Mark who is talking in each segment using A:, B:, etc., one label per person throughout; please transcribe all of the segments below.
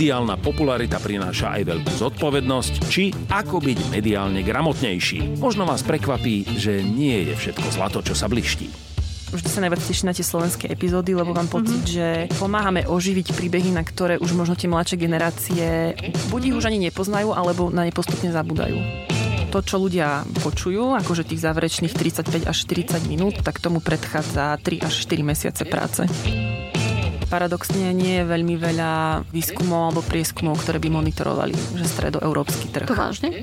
A: mediálna popularita prináša aj veľkú zodpovednosť, či ako byť mediálne gramotnejší. Možno vás prekvapí, že nie je všetko zlato, čo sa bliští.
B: Vždy sa najviac teším na tie slovenské epizódy, lebo mám pocit, mm-hmm. že pomáhame oživiť príbehy, na ktoré už možno tie mladšie generácie buď ich už ani nepoznajú, alebo na ne postupne zabúdajú to, čo ľudia počujú, akože tých záverečných 35 až 40 minút, tak tomu predchádza 3 až 4 mesiace práce. Paradoxne nie je veľmi veľa výskumov alebo prieskumov, ktoré by monitorovali že stredoeurópsky trh.
C: To vážne?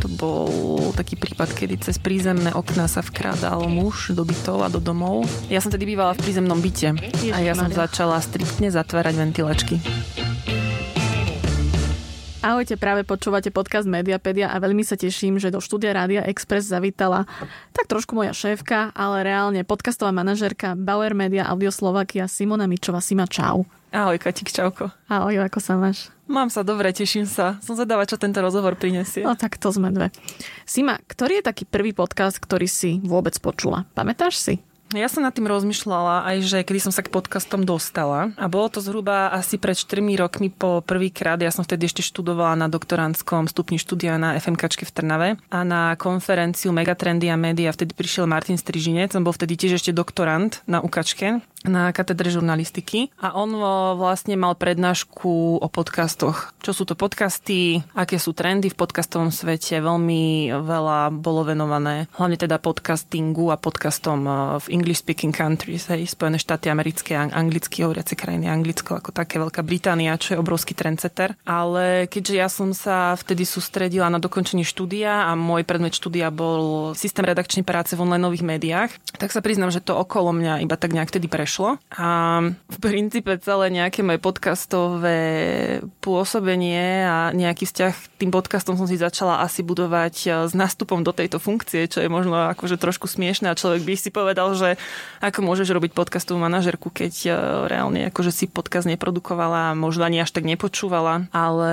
B: To bol taký prípad, kedy cez prízemné okná sa vkrádal muž do bytov a do domov. Ja som tedy bývala v prízemnom byte a ja som začala striktne zatvárať ventilačky.
C: Ahojte, práve počúvate podcast Mediapedia a veľmi sa teším, že do štúdia Rádia Express zavítala tak trošku moja šéfka, ale reálne podcastová manažerka Bauer Media Audio Slovakia Simona Mičova. Sima, čau.
B: Ahoj, Katik, čauko.
C: Ahoj, ako sa máš?
B: Mám sa dobre, teším sa. Som zvedavá, čo tento rozhovor prinesie.
C: No tak to sme dve. Sima, ktorý je taký prvý podcast, ktorý si vôbec počula? Pamätáš si?
B: Ja som nad tým rozmýšľala aj, že kedy som sa k podcastom dostala. A bolo to zhruba asi pred 4 rokmi po prvýkrát. Ja som vtedy ešte študovala na doktorandskom stupni štúdia na FMKčke v Trnave a na konferenciu Megatrendy a média vtedy prišiel Martin Strižinec, on bol vtedy tiež ešte doktorant na UKačke na katedre žurnalistiky a on vlastne mal prednášku o podcastoch. Čo sú to podcasty, aké sú trendy v podcastovom svete, veľmi veľa bolo venované hlavne teda podcastingu a podcastom v English speaking countries, hej, Spojené štáty americké, anglicky hovoriace krajiny, Anglicko ako také, Veľká Británia, čo je obrovský trendsetter. Ale keďže ja som sa vtedy sústredila na dokončenie štúdia a môj predmet štúdia bol systém redakčnej práce v online médiách, tak sa priznám, že to okolo mňa iba tak nejak vtedy prešlo prešlo. A v princípe celé nejaké moje podcastové pôsobenie a nejaký vzťah k tým podcastom som si začala asi budovať e, s nástupom do tejto funkcie, čo je možno akože trošku smiešné a človek by si povedal, že ako môžeš robiť podcastovú manažerku, keď e, reálne akože si podcast neprodukovala, možno ani až tak nepočúvala, ale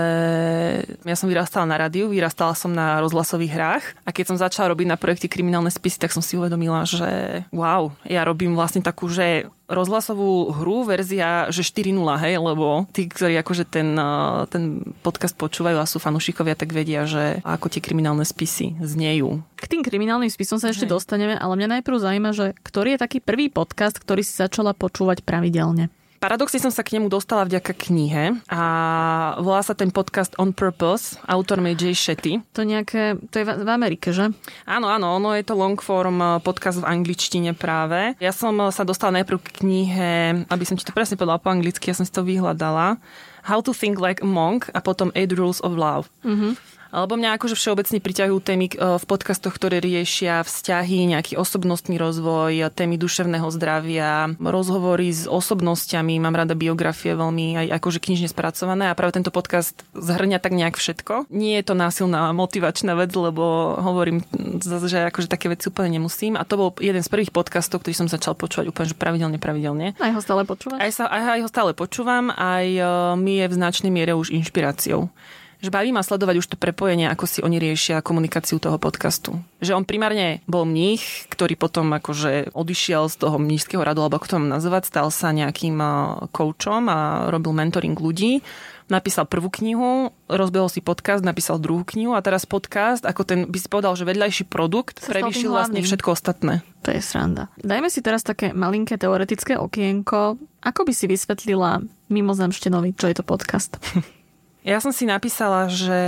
B: ja som vyrastala na rádiu, vyrastala som na rozhlasových hrách a keď som začala robiť na projekte kriminálne spisy, tak som si uvedomila, že wow, ja robím vlastne takú, že rozhlasovú hru, verzia, že 4.0, hej, lebo tí, ktorí akože ten, eh, ten podcast počúvajú a sú fanúšikovia, tak vedia, že ako tie kriminálne spisy znejú.
C: K tým kriminálnym spisom sa ešte hej. dostaneme, ale mňa najprv zaujíma, že ktorý je taký prvý podcast, ktorý si začala počúvať pravidelne?
B: Paradoxne som sa k nemu dostala vďaka knihe a volá sa ten podcast On Purpose, autor J. Shetty.
C: To nejaké, to je v Amerike, že?
B: Áno, áno, ono je to long form eh, podcast v angličtine práve. Ja som eh, sa dostala najprv k knihe, aby som ti to presne povedala po anglicky, ja som si to vyhľadala. How to Think Like a Monk a potom Eight Rules of Love. Mm-hmm. Alebo mňa akože všeobecne priťahujú témy e, v podcastoch, ktoré riešia vzťahy, nejaký osobnostný rozvoj, témy duševného zdravia, rozhovory s osobnosťami, mám rada biografie veľmi aj akože knižne spracované a práve tento podcast zhrňa tak nejak všetko. Nie je to násilná motivačná vec, lebo hovorím že akože také veci úplne nemusím. A to bol jeden z prvých podcastov, ktorý som začal počúvať úplne že pravidelne, pravidelne.
C: Aj ho stále počúvam?
B: Aj, sa, aj, aj ho stále počúvam, aj e, mi je v značnej miere už inšpiráciou že baví ma sledovať už to prepojenie, ako si oni riešia komunikáciu toho podcastu. Že on primárne bol mních, ktorý potom akože odišiel z toho mnížského radu, alebo ako to mám nazvať, stal sa nejakým koučom a robil mentoring ľudí. Napísal prvú knihu, rozbehol si podcast, napísal druhú knihu a teraz podcast, ako ten by si povedal, že vedľajší produkt, prevyšil vlastne všetko ostatné.
C: To je sranda. Dajme si teraz také malinké teoretické okienko. Ako by si vysvetlila mimozemštinovi, čo je to podcast?
B: Ja som si napísala, že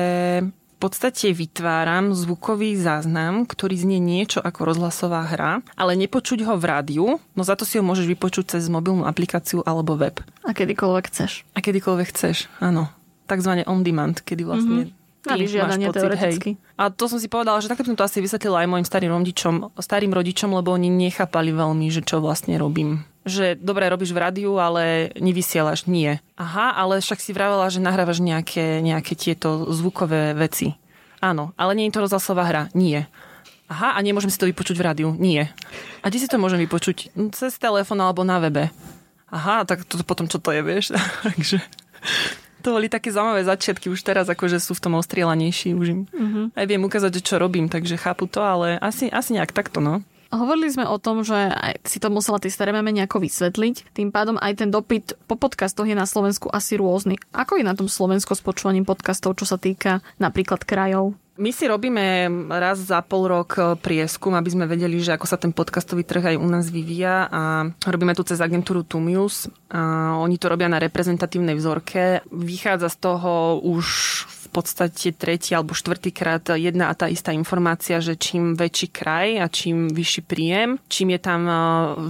B: v podstate vytváram zvukový záznam, ktorý znie niečo ako rozhlasová hra, ale nepočuť ho v rádiu, no za to si ho môžeš vypočuť cez mobilnú aplikáciu alebo web.
C: A kedykoľvek chceš.
B: A kedykoľvek chceš, áno. Takzvané on demand, kedy vlastne mm-hmm. Na vyžiadanie teoreticky. Hej. A to som si povedala, že takto som to asi vysvetlila aj mojim starým rodičom, starým rodičom, lebo oni nechápali veľmi, že čo vlastne robím že dobre robíš v rádiu, ale nevysielaš. Nie. Aha, ale však si vravela, že nahrávaš nejaké, nejaké tieto zvukové veci. Áno, ale nie je to rozhlasová hra. Nie. Aha, a nemôžem si to vypočuť v rádiu? Nie. A kde si to môžem vypočuť? No, cez telefón alebo na webe. Aha, tak to potom čo to je, vieš? Takže to boli také zaujímavé začiatky, už teraz akože sú v tom ostrielanejší, už im uh-huh. aj viem ukázať, čo robím, takže chápu to, ale asi, asi nejak takto, no.
C: Hovorili sme o tom, že si to musela ty staré mame nejako vysvetliť. Tým pádom aj ten dopyt po podcastoch je na Slovensku asi rôzny. Ako je na tom Slovensko s počúvaním podcastov, čo sa týka napríklad krajov?
B: My si robíme raz za pol rok e, prieskum, aby sme vedeli, že ako sa ten podcastový trh aj u nás vyvíja a robíme tu cez agentúru Tumius. A oni to robia na reprezentatívnej vzorke. Vychádza z toho už podstate tretí alebo štvrtýkrát jedna a tá istá informácia, že čím väčší kraj a čím vyšší príjem, čím je tam e,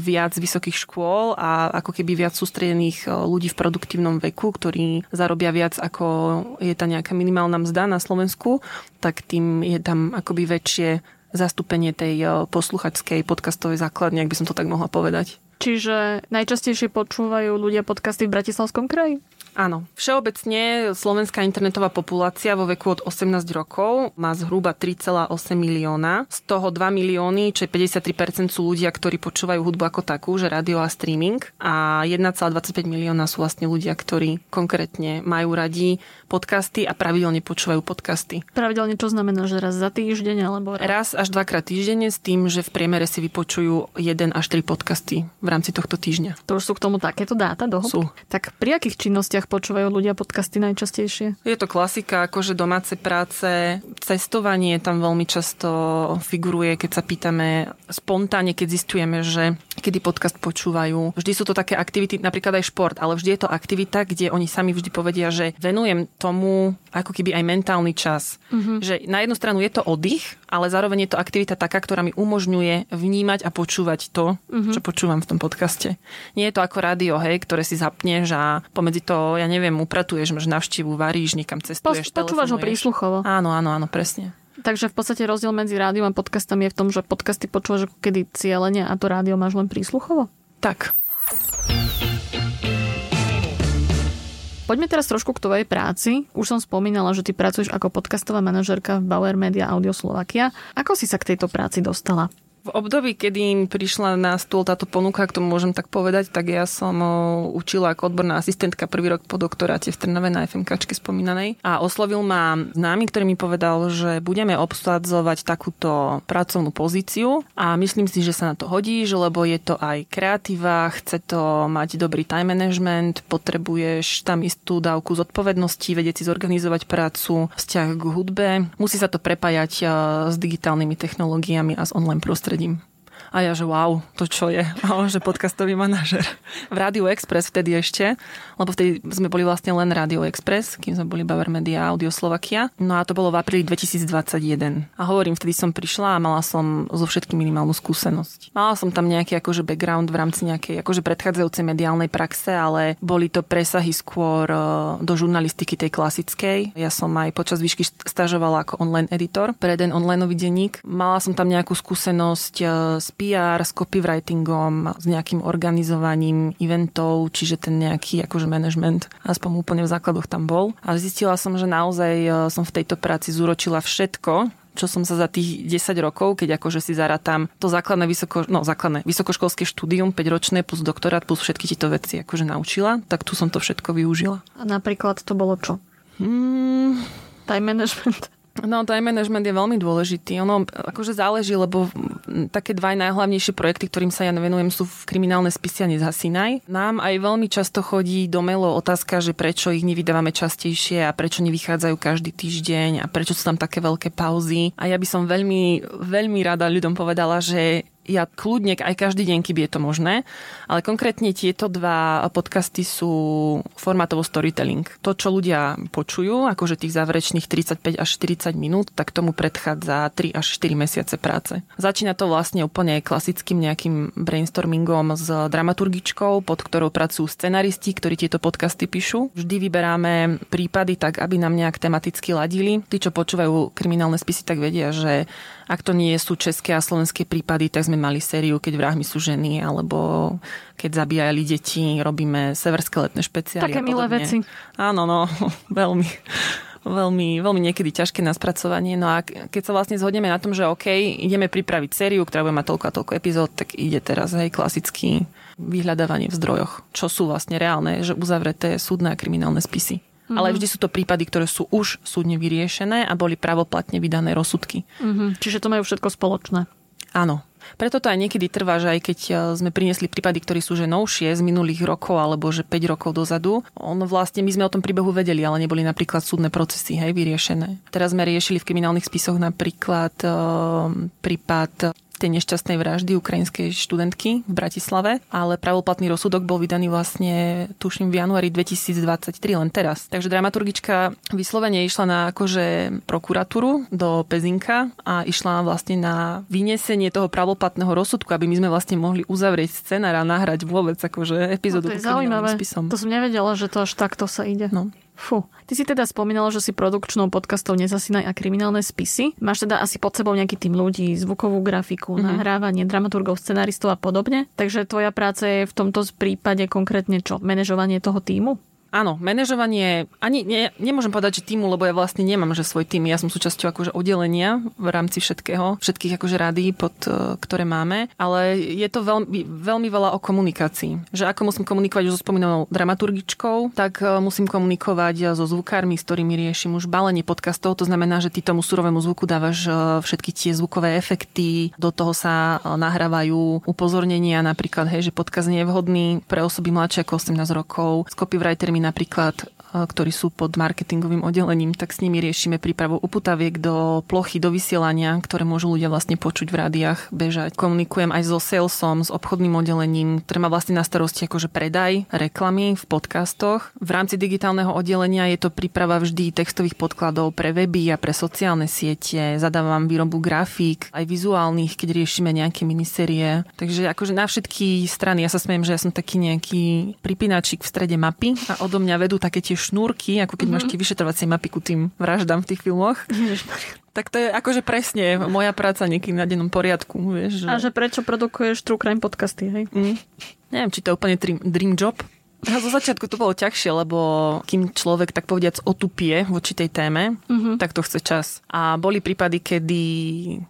B: viac vysokých škôl a ako keby viac sústredených e, ľudí v produktívnom veku, ktorí zarobia viac ako je tá nejaká minimálna mzda na Slovensku, tak tým je tam akoby väčšie zastúpenie tej e, posluchačskej podcastovej základne, ak by som to tak mohla povedať.
C: Čiže najčastejšie počúvajú ľudia podcasty v Bratislavskom kraji?
B: Áno. Všeobecne slovenská internetová populácia vo veku od 18 rokov má zhruba 3,8 milióna. Z toho 2 milióny, čo je 53% sú ľudia, ktorí počúvajú hudbu ako takú, že rádio a streaming. A 1,25 milióna sú vlastne ľudia, ktorí konkrétne majú radi podcasty a pravidelne počúvajú podcasty.
C: Pravidelne čo znamená, že raz za týždeň alebo
B: raz? Raz až dvakrát týždenne s tým, že v priemere si vypočujú 1 až 3 podcasty v rámci tohto týždňa.
C: To už sú k tomu takéto dáta do
B: Sú.
C: Tak pri akých činnostiach počúvajú ľudia podcasty najčastejšie?
B: Je to klasika, akože domáce práce, cestovanie tam veľmi často figuruje, keď sa pýtame spontánne, keď zistujeme, že kedy podcast počúvajú. Vždy sú to také aktivity, napríklad aj šport, ale vždy je to aktivita, kde oni sami vždy povedia, že venujem tomu ako keby aj mentálny čas. Uh-huh. Že na jednu stranu je to oddych, ale zároveň je to aktivita taká, ktorá mi umožňuje vnímať a počúvať to, uh-huh. čo počúvam v tom podcaste. Nie je to ako rádio, hej, ktoré si zapneš a pomedzi to ja neviem, upratuješ, máš navštívu, varíš, niekam cestuješ,
C: Pos, Počúvaš ho prísluchovo.
B: Áno, áno, áno, presne.
C: Takže v podstate rozdiel medzi rádiom a podcastom je v tom, že podcasty počúvaš ako kedy cieľene a to rádio máš len prísluchovo?
B: Tak.
C: Poďme teraz trošku k tvojej práci. Už som spomínala, že ty pracuješ ako podcastová manažerka v Bauer Media Audio Slovakia. Ako si sa k tejto práci dostala?
B: V období, kedy im prišla na stôl táto ponuka, ak to môžem tak povedať, tak ja som učila ako odborná asistentka prvý rok po doktoráte v Trnave na FMKčke spomínanej. A oslovil ma známy, ktorý mi povedal, že budeme obsadzovať takúto pracovnú pozíciu. A myslím si, že sa na to hodíš, lebo je to aj kreatíva, chce to mať dobrý time management, potrebuješ tam istú dávku zodpovednosti, vedieť si zorganizovať prácu, vzťah k hudbe, musí sa to prepájať s digitálnymi technológiami a s online prostredím prostredím. A ja, že wow, to čo je? A že podcastový manažer. V Rádiu Express vtedy ešte, lebo vtedy sme boli vlastne len Radio Express, kým sme boli Bauer Media Audio Slovakia. No a to bolo v apríli 2021. A hovorím, vtedy som prišla a mala som zo všetky minimálnu skúsenosť. Mala som tam nejaký akože background v rámci nejakej akože predchádzajúcej mediálnej praxe, ale boli to presahy skôr e, do žurnalistiky tej klasickej. Ja som aj počas výšky stažovala ako online editor pre jeden online denník. Mala som tam nejakú skúsenosť e, s PR, s copywritingom, s nejakým organizovaním eventov, čiže ten nejaký akože management aspoň úplne v základoch tam bol. A zistila som, že naozaj e, som v tejto práci zúročila všetko, čo som sa za tých 10 rokov, keď akože si zaratám to základné, vysoko, no, základné vysokoškolské štúdium, 5-ročné plus doktorát plus všetky tieto veci akože naučila, tak tu som to všetko využila.
C: A napríklad to bolo čo?
B: Hmm,
C: time management.
B: No, time management je veľmi dôležitý. Ono akože záleží, lebo také dva najhlavnejšie projekty, ktorým sa ja venujem, sú v kriminálne spisy a nezhasínaj. Nám aj veľmi často chodí do mailov otázka, že prečo ich nevydávame častejšie a prečo nevychádzajú každý týždeň a prečo sú tam také veľké pauzy. A ja by som veľmi, veľmi rada ľuďom povedala, že ja kľudne aj každý deň, keby je to možné, ale konkrétne tieto dva podcasty sú formátovo storytelling. To, čo ľudia počujú, akože tých záverečných 35 až 40 minút, tak tomu predchádza 3 až 4 mesiace práce. Začína to vlastne úplne klasickým nejakým brainstormingom s dramaturgičkou, pod ktorou pracujú scenaristi, ktorí tieto podcasty píšu. Vždy vyberáme prípady tak, aby nám nejak tematicky ladili. Tí, čo počúvajú kriminálne spisy, tak vedia, že ak to nie sú české a slovenské prípady, tak sme mali sériu Keď vrahmi sú ženy, alebo keď zabíjali deti, robíme severské letné špeciály.
C: Také milé veci.
B: Áno, no, veľmi veľmi, veľmi niekedy ťažké na spracovanie. No a keď sa vlastne zhodneme na tom, že OK, ideme pripraviť sériu, ktorá bude mať toľko a toľko epizód, tak ide teraz aj klasický vyhľadávanie v zdrojoch, čo sú vlastne reálne, že uzavreté súdne a kriminálne spisy. Mm-hmm. Ale vždy sú to prípady, ktoré sú už súdne vyriešené a boli pravoplatne vydané rozsudky.
C: Mm-hmm. Čiže to majú všetko spoločné.
B: Áno. Preto to aj niekedy trvá, že aj keď e, sme priniesli prípady, ktorí sú že novšie z minulých rokov alebo že 5 rokov dozadu, on vlastne my sme o tom príbehu vedeli, ale neboli napríklad súdne procesy hej, vyriešené. Teraz sme riešili v kriminálnych spisoch napríklad e, prípad tej nešťastnej vraždy ukrajinskej študentky v Bratislave, ale pravoplatný rozsudok bol vydaný vlastne, tuším, v januári 2023, len teraz. Takže dramaturgička vyslovene išla na akože prokuratúru do Pezinka a išla vlastne na vyniesenie toho pravoplatného rozsudku, aby my sme vlastne mohli uzavrieť scenár a nahrať vôbec akože epizódu.
C: No to je zaujímavé. Spisom. To som nevedela, že to až takto sa ide.
B: No.
C: Fú. Ty si teda spomínala, že si produkčnou podcastov Nezasínaj a kriminálne spisy. Máš teda asi pod sebou nejaký tým ľudí, zvukovú grafiku, mm-hmm. nahrávanie, dramaturgov, scenaristov a podobne. Takže tvoja práca je v tomto prípade konkrétne čo? Manažovanie toho týmu?
B: Áno, manažovanie, ani ne, nemôžem povedať, že týmu, lebo ja vlastne nemám, že svoj tým. Ja som súčasťou akože oddelenia v rámci všetkého, všetkých akože rady, pod, e, ktoré máme, ale je to veľmi, veľmi veľa o komunikácii. Že ako musím komunikovať so spomínanou dramaturgičkou, tak e, musím komunikovať so zvukármi, s ktorými riešim už balenie podcastov. To znamená, že ty tomu surovému zvuku dávaš e, všetky tie zvukové efekty, do toho sa nahrávajú upozornenia, napríklad, hej, že podcast nie je vhodný pre osoby mladšie ako 18 rokov. S copywritermi napríklad ktorí sú pod marketingovým oddelením, tak s nimi riešime prípravu uputaviek do plochy, do vysielania, ktoré môžu ľudia vlastne počuť v rádiách, bežať. Komunikujem aj so salesom, s obchodným oddelením, ktoré má vlastne na starosti akože predaj, reklamy v podcastoch. V rámci digitálneho oddelenia je to príprava vždy textových podkladov pre weby a pre sociálne siete. Zadávam výrobu grafík, aj vizuálnych, keď riešime nejaké minisérie. Takže akože na všetky strany, ja sa smiem, že ja som taký nejaký pripínačik v strede mapy a odo mňa vedú také tie šnúrky, ako keď mm-hmm. máš tie vyšetrovacie mapy ku tým vraždám v tých filmoch. Tak to je akože presne moja práca niekým na dennom poriadku. Vieš,
C: že... A že prečo produkuješ True Crime podcasty, hej? Mm.
B: Neviem, či to je úplne dream, dream job, a zo začiatku to bolo ťažšie, lebo kým človek tak povediac otupie voči tej téme, mm-hmm. tak to chce čas. A boli prípady, kedy,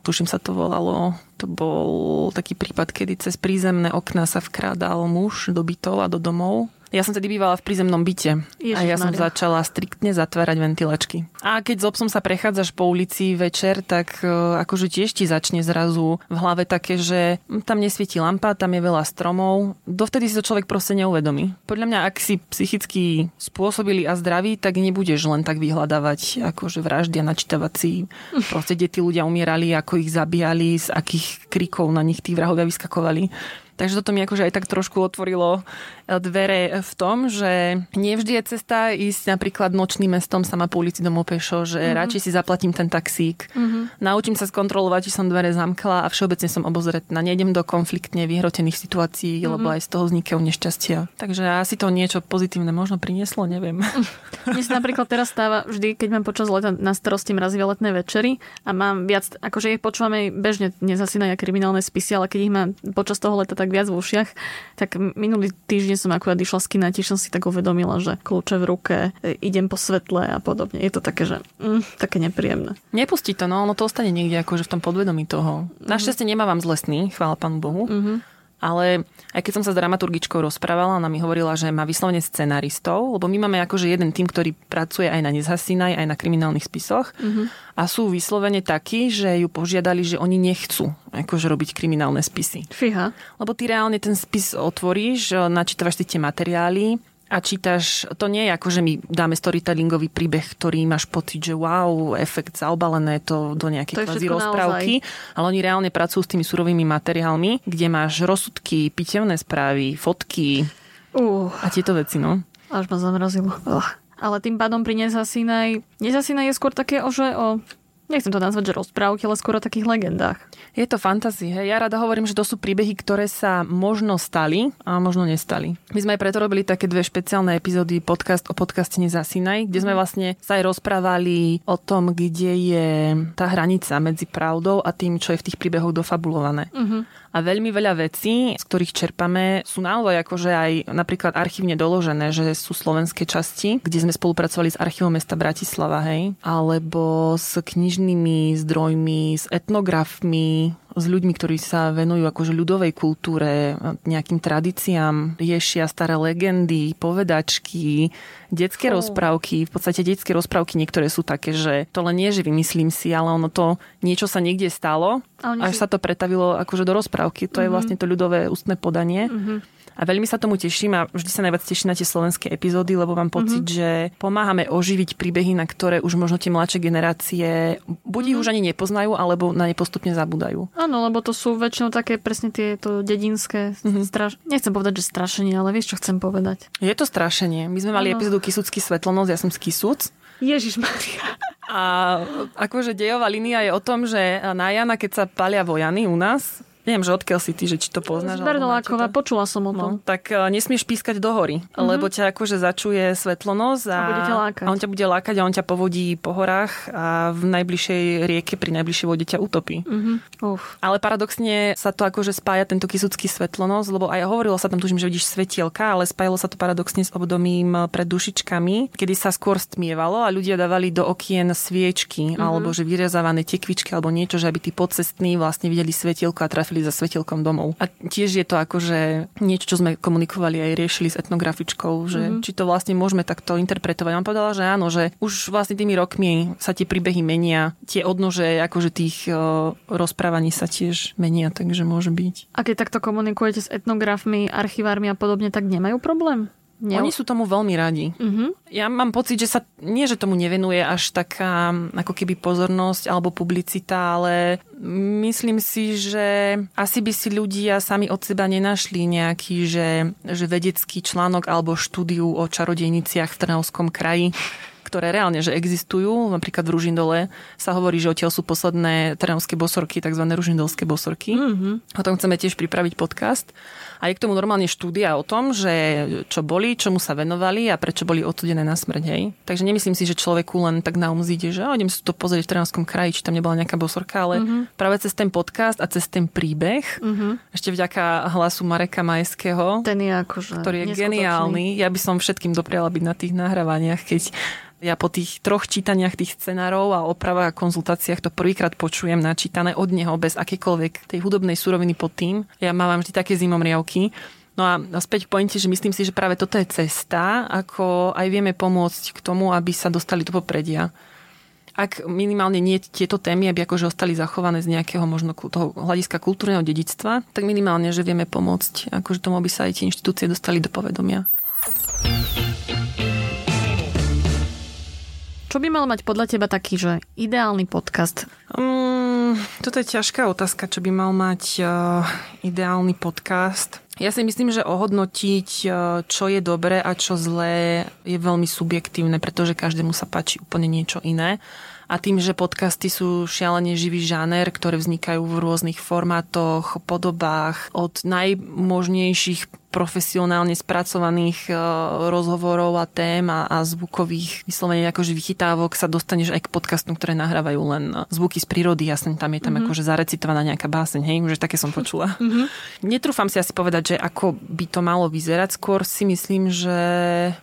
B: tuším sa to volalo, to bol taký prípad, kedy cez prízemné okná sa vkrádal muž do bytov a do domov ja som tedy bývala v prízemnom byte Ježiš, a ja som Maria. začala striktne zatvárať ventilačky. A keď s obsom sa prechádzaš po ulici večer, tak uh, akože tiež ti začne zrazu v hlave také, že tam nesvieti lampa, tam je veľa stromov. Dovtedy si to človek proste neuvedomí. Podľa mňa, ak si psychicky spôsobili a zdraví, tak nebudeš len tak vyhľadávať akože vraždy a načítavať si proste, kde tí ľudia umierali, ako ich zabíjali, z akých krikov na nich tí vrahovia vyskakovali. Takže toto mi akože aj tak trošku otvorilo e, dvere v tom, že nevždy je cesta ísť napríklad nočným mestom sama po ulici domov pešo, že mm-hmm. radšej si zaplatím ten taxík. Mm-hmm. Naučím sa skontrolovať, či som dvere zamkla a všeobecne som obozretná. Nejdem do konfliktne vyhrotených situácií, mm-hmm. lebo aj z toho vznikajú nešťastia. Takže asi to niečo pozitívne možno prinieslo, neviem.
C: Mne sa napríklad teraz stáva vždy, keď mám počas leta na starosti mrazivie letné večery a mám viac, akože ich počúvame bežne nezasínajú kriminálne spisy, ale keď ich mám počas toho leta tak tak viac v ušiach. Tak minulý týždeň som akurát išla z kina, tiež som si tak uvedomila, že kľúče v ruke, e, idem po svetle a podobne. Je to také, že mm, také nepríjemné.
B: Nepustí to, no ono to ostane niekde akože v tom podvedomí toho. Mm-hmm. Našťastie nemávam zlé sny, chvála pánu Bohu. Mm-hmm ale aj keď som sa s dramaturgičkou rozprávala, ona mi hovorila, že má vyslovene scenaristov, lebo my máme akože jeden tým, ktorý pracuje aj na Nezhasinaj, aj na kriminálnych spisoch mm-hmm. a sú vyslovene takí, že ju požiadali, že oni nechcú akože robiť kriminálne spisy.
C: Fíha.
B: Lebo ty reálne ten spis otvoríš, načítavaš si tie materiály a čítaš, to nie je ako, že my dáme storytellingový príbeh, ktorý máš pocit, že wow, efekt zaobalené to do nejakej kvázi rozprávky, naozaj. ale oni reálne pracujú s tými surovými materiálmi, kde máš rozsudky, pitevné správy, fotky uh. a tieto veci, no.
C: Až ma zamrazilo. Uh. Ale tým pádom pri Nezasínaj, Nezasínaj je skôr také, že o nechcem to nazvať, že rozprávky, ale skôr o takých legendách.
B: Je to fantasy. Hej. Ja rada hovorím, že to sú príbehy, ktoré sa možno stali a možno nestali. My sme aj preto robili také dve špeciálne epizódy podcast o podcaste Nezasínaj, kde sme mhm. vlastne sa aj rozprávali o tom, kde je tá hranica medzi pravdou a tým, čo je v tých príbehoch dofabulované. Uh-huh. A veľmi veľa vecí, z ktorých čerpame, sú naozaj akože aj napríklad archívne doložené, že sú slovenské časti, kde sme spolupracovali s archívom mesta Bratislava, hej, alebo s knižnými zdrojmi, s etnografmi, s ľuďmi, ktorí sa venujú akože ľudovej kultúre, nejakým tradíciám, riešia staré legendy, povedačky, detské oh. rozprávky. V podstate detské rozprávky niektoré sú také, že to len nie, že vymyslím si, ale ono to niečo sa niekde stalo, až sa to pretavilo akože do rozprávky. To mm-hmm. je mhm. vlastne to ľudové ústne podanie. Mm-hmm. A veľmi sa tomu teším a vždy sa najviac teším na tie slovenské epizódy, lebo mám pocit, mm-hmm. že pomáhame oživiť príbehy, na ktoré už možno tie mladšie generácie buď ich mm-hmm. už ani nepoznajú, alebo na ne postupne zabúdajú.
C: Áno, lebo to sú väčšinou také presne tieto dedinské mm-hmm. straš... Nechcem povedať, že strašenie, ale vieš, čo chcem povedať.
B: Je to strašenie. My sme mali ano. epizódu Kisucký svetlonosť, ja som z Kisuc.
C: Ježiš Maria.
B: A akože dejová línia je o tom, že na Jana, keď sa palia vojany u nás, Neviem, že odkiaľ si ty, že či to poznáš.
C: Z Bernolákova, počula som o tom.
B: No, tak uh, nesmieš pískať do hory, uh-huh. lebo ťa akože začuje svetlonosť a,
C: a,
B: a on ťa bude lákať a on ťa povodí po horách a v najbližšej rieke pri najbližšej vode ťa utopí. Uh-huh. Uf. Ale paradoxne sa to akože spája tento kisucký svetlonosť, lebo aj hovorilo sa tam, tužím, že vidíš svetielka, ale spájalo sa to paradoxne s obdobím eh, pred dušičkami, kedy sa skôr stmievalo a ľudia dávali do okien sviečky uh-huh. alebo že vyrezávané tekvičky alebo niečo, že aby tí podcestní vlastne videli svetielko a trafili za svetielkom domov. A tiež je to akože niečo, čo sme komunikovali aj riešili s etnografičkou, že mm-hmm. či to vlastne môžeme takto interpretovať. On povedala, že áno, že už vlastne tými rokmi sa tie príbehy menia, tie odnože akože tých o, rozprávaní sa tiež menia, takže môže byť.
C: A keď takto komunikujete s etnografmi, archivármi a podobne, tak nemajú problém?
B: Ne- Oni sú tomu veľmi radi. Uh-huh. Ja mám pocit, že sa nie, že tomu nevenuje až taká ako keby pozornosť alebo publicita, ale myslím si, že asi by si ľudia sami od seba nenašli nejaký, že, že vedecký článok alebo štúdiu o čarodejniciach v Trnavskom kraji, ktoré reálne že existujú. Napríklad v Ružindole sa hovorí, že odtiaľ sú posledné trnavské bosorky, tzv. ružindolské bosorky. Mm-hmm. O tom chceme tiež pripraviť podcast. A je k tomu normálne štúdia o tom, že čo boli, čomu sa venovali a prečo boli odsudené na smrť. Hej. Takže nemyslím si, že človeku len tak na um zíde, že idem si to pozrieť v Trnavskom kraji, či tam nebola nejaká bosorka, ale mm-hmm. práve cez ten podcast a cez ten príbeh, mm-hmm. ešte vďaka hlasu Mareka Majského,
C: ten je akože
B: ktorý je geniálny. Ja by som všetkým dopriala byť na tých nahrávaniach, keď ja po tých troch čítaniach tých scenárov a opravách a konzultáciách to prvýkrát počujem načítané od neho bez akékoľvek tej hudobnej suroviny pod tým. Ja mám vždy také zimomriavky. No a späť v pointe, že myslím si, že práve toto je cesta, ako aj vieme pomôcť k tomu, aby sa dostali do popredia ak minimálne nie tieto témy, aby akože ostali zachované z nejakého možno toho hľadiska kultúrneho dedictva, tak minimálne, že vieme pomôcť akože tomu, aby sa aj tie inštitúcie dostali do povedomia.
C: Čo by mal mať podľa teba taký, že ideálny podcast?
B: Um, toto je ťažká otázka, čo by mal mať uh, ideálny podcast. Ja si myslím, že ohodnotiť, uh, čo je dobré a čo zlé, je veľmi subjektívne, pretože každému sa páči úplne niečo iné. A tým, že podcasty sú šialene živý žáner, ktoré vznikajú v rôznych formátoch, podobách, od najmožnejších profesionálne spracovaných e, rozhovorov a tém a, a zvukových vyslovene akože vychytávok sa dostaneš aj k podcastom, ktoré nahrávajú len zvuky z prírody. Jasne, tam je tam mm-hmm. akože zarecitovaná nejaká báseň, hej, že také som počula. Mm-hmm. Netrúfam si asi povedať, že ako by to malo vyzerať. Skôr si myslím, že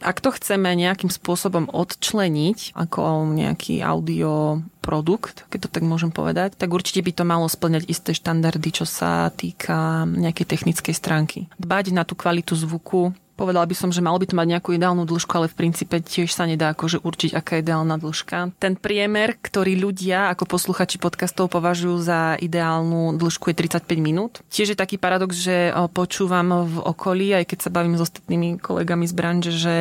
B: ak to chceme nejakým spôsobom odčleniť ako nejaký audio produkt, keď to tak môžem povedať, tak určite by to malo splňať isté štandardy, čo sa týka nejakej technickej stránky. Dbať na tú kvalitu zvuku, Povedala by som, že malo by to mať nejakú ideálnu dĺžku, ale v princípe tiež sa nedá akože určiť, aká je ideálna dĺžka. Ten priemer, ktorý ľudia ako posluchači podcastov považujú za ideálnu dĺžku je 35 minút. Tiež je taký paradox, že počúvam v okolí, aj keď sa bavím s ostatnými kolegami z branže, že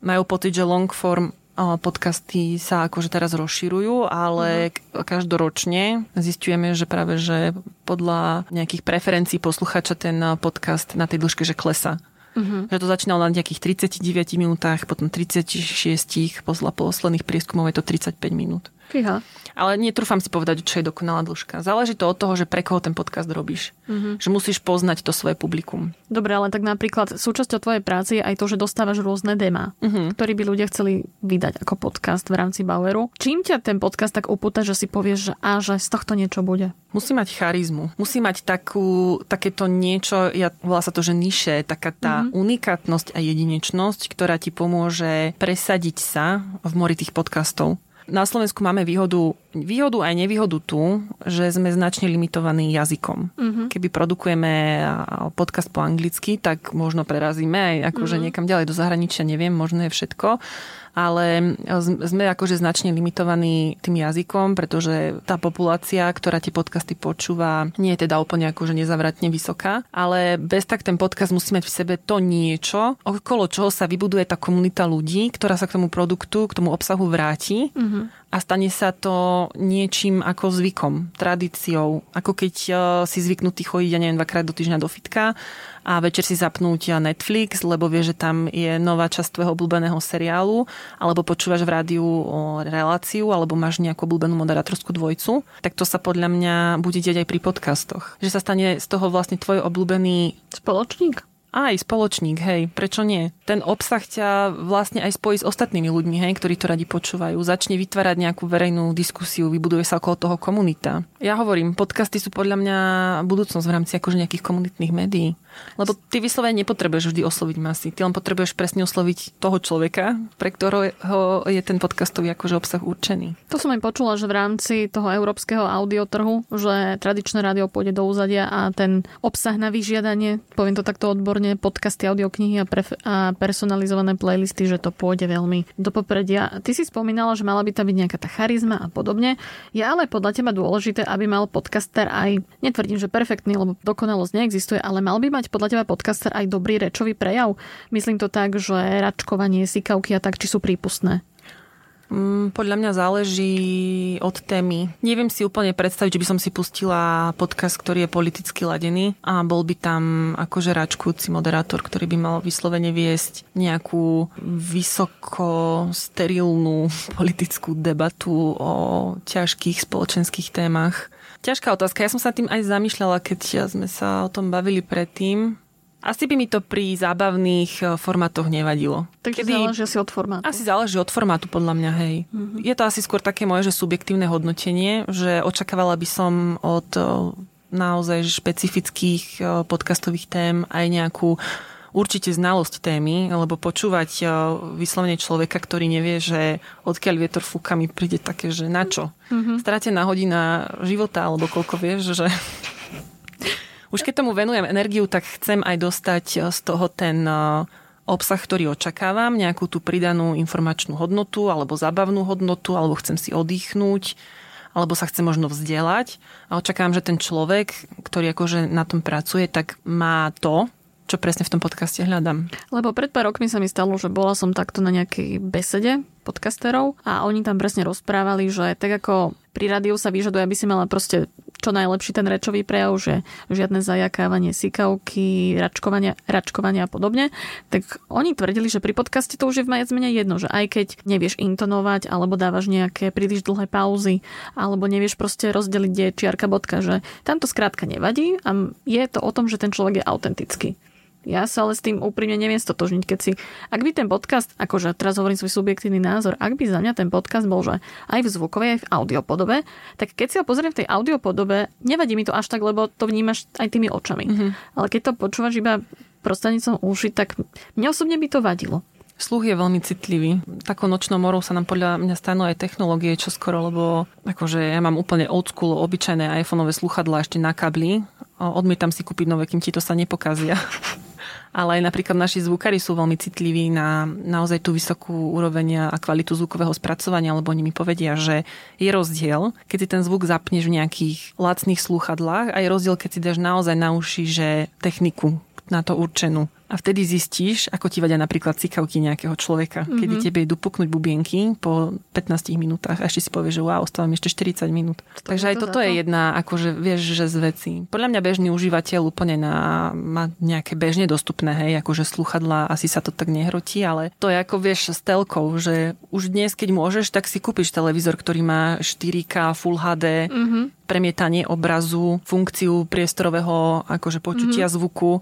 B: majú pocit, že long form podcasty sa akože teraz rozširujú, ale uh-huh. každoročne zistujeme, že práve že podľa nejakých preferencií posluchača ten podcast na tej dĺžke že klesa. Uh-huh. Že to začínalo na nejakých 39 minútach, potom 36, podľa posledných prieskumov je to 35 minút.
C: Fíha.
B: Ale netrúfam si povedať, čo je dokonalá dĺžka. Záleží to od toho, že pre koho ten podcast robíš. Mm-hmm. Že musíš poznať to svoje publikum.
C: Dobre, ale tak napríklad súčasťou tvojej práce je aj to, že dostávaš rôzne déma, mm-hmm. ktorý by ľudia chceli vydať ako podcast v rámci Baueru. Čím ťa ten podcast tak upúta, že si povieš, že á, že z tohto niečo bude?
B: Musí mať charizmu. Musí mať takú, takéto niečo, ja, volá sa to, že niše, taká tá mm-hmm. unikátnosť a jedinečnosť, ktorá ti pomôže presadiť sa v mori tých podcastov. Na Slovensku máme výhodu, výhodu aj nevýhodu tu, že sme značne limitovaní jazykom. Mm-hmm. Keby produkujeme podcast po anglicky, tak možno prerazíme aj akože mm-hmm. niekam ďalej do zahraničia, neviem, možno je všetko ale sme akože značne limitovaní tým jazykom, pretože tá populácia, ktorá tie podcasty počúva, nie je teda úplne akože nezavratne vysoká, ale bez tak ten podcast musí mať v sebe to niečo, okolo čoho sa vybuduje tá komunita ľudí, ktorá sa k tomu produktu, k tomu obsahu vráti. Mm-hmm a stane sa to niečím ako zvykom, tradíciou. Ako keď e, si zvyknutý chodiť, ja neviem, dvakrát do týždňa do fitka a večer si zapnúť Netflix, lebo vie, že tam je nová časť tvojho obľúbeného seriálu, alebo počúvaš v rádiu reláciu, alebo máš nejakú obľúbenú moderátorskú dvojcu, tak to sa podľa mňa bude diať aj pri podcastoch. Že sa stane z toho vlastne tvoj obľúbený
C: spoločník
B: aj spoločník, hej, prečo nie? Ten obsah ťa vlastne aj spojí s ostatnými ľuďmi, hej, ktorí to radi počúvajú. Začne vytvárať nejakú verejnú diskusiu, vybuduje sa okolo toho komunita. Ja hovorím, podcasty sú podľa mňa budúcnosť v rámci akože nejakých komunitných médií. Lebo ty vyslovene nepotrebuješ vždy osloviť masy. Ty len potrebuješ presne osloviť toho človeka, pre ktorého je ten podcastový akože obsah určený.
C: To som aj počula, že v rámci toho európskeho audiotrhu, že tradičné rádio pôjde do úzadia a ten obsah na vyžiadanie, poviem to takto odborne, podcasty, audioknihy a, pref- a personalizované playlisty, že to pôjde veľmi do popredia. Ty si spomínala, že mala by tam byť nejaká tá charizma a podobne. Je ale podľa teba dôležité, aby mal podcaster aj, netvrdím, že perfektný, lebo dokonalosť neexistuje, ale mal by mať podľa teba podcaster aj dobrý rečový prejav? Myslím to tak, že račkovanie, sikavky a tak, či sú prípustné?
B: Mm, podľa mňa záleží od témy. Neviem si úplne predstaviť, že by som si pustila podcast, ktorý je politicky ladený a bol by tam akože račkujúci moderátor, ktorý by mal vyslovene viesť nejakú vysoko sterilnú politickú debatu o ťažkých spoločenských témach. Ťažká otázka. Ja som sa tým aj zamýšľala, keď sme sa o tom bavili predtým. Asi by mi to pri zábavných e, formátoch nevadilo.
C: Takže Kedy... záleží asi od formátu.
B: Asi záleží od formátu, podľa mňa, hej. Mm-hmm. Je to asi skôr také moje, že subjektívne hodnotenie, že očakávala by som od e, naozaj špecifických e, podcastových tém aj nejakú určite znalosť témy, lebo počúvať vyslovene človeka, ktorý nevie, že odkiaľ vietor fúka, mi príde také, že na čo? Mm-hmm. Stratená hodina života, alebo koľko vieš, že... Už keď tomu venujem energiu, tak chcem aj dostať e, z toho ten e, obsah, ktorý očakávam, nejakú tú pridanú informačnú hodnotu alebo zabavnú hodnotu, alebo chcem si oddychnúť, alebo sa chce možno vzdelať a očakávam, že ten človek, ktorý akože na tom pracuje, tak má to, čo presne v tom podcaste hľadám.
C: Lebo pred pár rokmi sa mi stalo, že bola som takto na nejakej besede podcasterov a oni tam presne rozprávali, že tak ako pri rádiu sa vyžaduje, aby si mala proste čo najlepší ten rečový prejav, že žiadne zajakávanie sikavky, račkovania, račkovania a podobne, tak oni tvrdili, že pri podcaste to už je v viac menej jedno, že aj keď nevieš intonovať, alebo dávaš nejaké príliš dlhé pauzy, alebo nevieš proste rozdeliť, kde je čiarka bodka, že tam to skrátka nevadí a je to o tom, že ten človek je autentický. Ja sa ale s tým úprimne neviem stotožniť, keď si... Ak by ten podcast, akože teraz hovorím svoj subjektívny názor, ak by za mňa ten podcast bol, že aj v zvukovej, aj v audiopodobe, tak keď si ho pozriem v tej audiopodobe, nevadí mi to až tak, lebo to vnímaš aj tými očami. Mm-hmm. Ale keď to počúvaš iba prostredníctvom uši, tak mne osobne by to vadilo.
B: Sluch je veľmi citlivý. Takou nočnou morou sa nám podľa mňa stanú aj technológie čo skoro, lebo akože ja mám úplne old school, obyčajné iPhoneové sluchadlá ešte na kabli. Odmietam si kúpiť nové, kým ti to sa nepokazia. ale aj napríklad naši zvukári sú veľmi citliví na naozaj tú vysokú úroveň a kvalitu zvukového spracovania, lebo oni mi povedia, že je rozdiel, keď si ten zvuk zapneš v nejakých lacných slúchadlách a je rozdiel, keď si dáš naozaj na uši, že techniku na to určenú. A vtedy zistíš, ako ti vadia napríklad cikavky nejakého človeka, mm-hmm. kedy tebe idú puknúť bubienky po 15 minútach a ešte si povieš, že wow, ostávam ešte 40 minút. To Takže aj to toto je jedna, akože vieš, že z veci. Podľa mňa bežný užívateľ úplne na, má nejaké bežne dostupné, hej, akože sluchadla, asi sa to tak nehrotí, ale to je ako vieš s telkou, že už dnes, keď môžeš, tak si kúpiš televízor, ktorý má 4K, Full HD, mm-hmm. premietanie obrazu, funkciu priestorového akože počutia mm-hmm. zvuku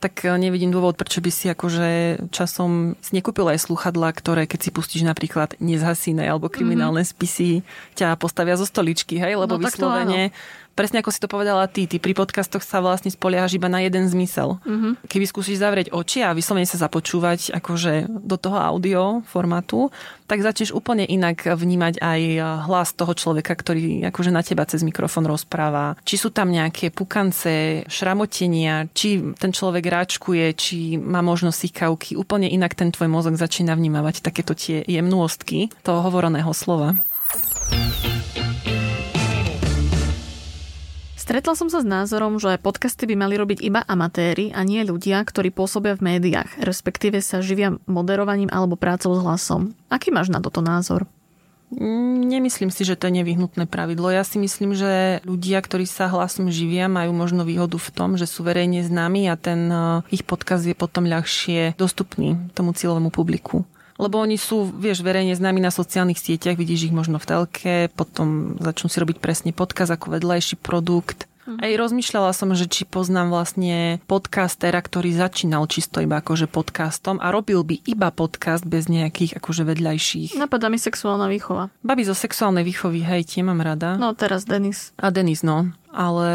B: tak e, nevidím dôvod, prečo by si akože časom nekúpil aj sluchadla, ktoré keď si pustíš napríklad nezhasíne alebo kriminálne mm-hmm. spisy, ťa postavia zo stoličky, hej, lebo no, vyslovene presne ako si to povedala ty, ty pri podcastoch sa vlastne spoliehaš iba na jeden zmysel. Mm-hmm. Keby skúsiš zavrieť oči a vyslovene sa započúvať akože do toho audio formátu, tak začneš úplne inak vnímať aj hlas toho človeka, ktorý akože na teba cez mikrofón rozpráva. Či sú tam nejaké pukance, šramotenia, či ten človek ráčkuje, či má možnosť sýkavky. Úplne inak ten tvoj mozog začína vnímavať takéto tie jemnôstky toho hovoreného slova.
C: Stretla som sa s názorom, že podcasty by mali robiť iba amatéri a nie ľudia, ktorí pôsobia v médiách, respektíve sa živia moderovaním alebo prácou s hlasom. Aký máš na toto názor?
B: Nemyslím si, že to je nevyhnutné pravidlo. Ja si myslím, že ľudia, ktorí sa hlasom živia, majú možno výhodu v tom, že sú verejne známi a ten eh, ich podkaz je potom ľahšie dostupný tomu cieľovému publiku lebo oni sú, vieš, verejne známi na sociálnych sieťach, vidíš ich možno v telke, potom začnú si robiť presne podkaz ako vedľajší produkt. Mhm. Aj rozmýšľala som, že či poznám vlastne podcastera, ktorý začínal čisto iba akože podcastom a robil by iba podcast bez nejakých akože vedľajších.
C: Napadá mi sexuálna výchova.
B: Babi zo sexuálnej výchovy, hej, tie mám rada.
C: No teraz Denis.
B: A Denis, no ale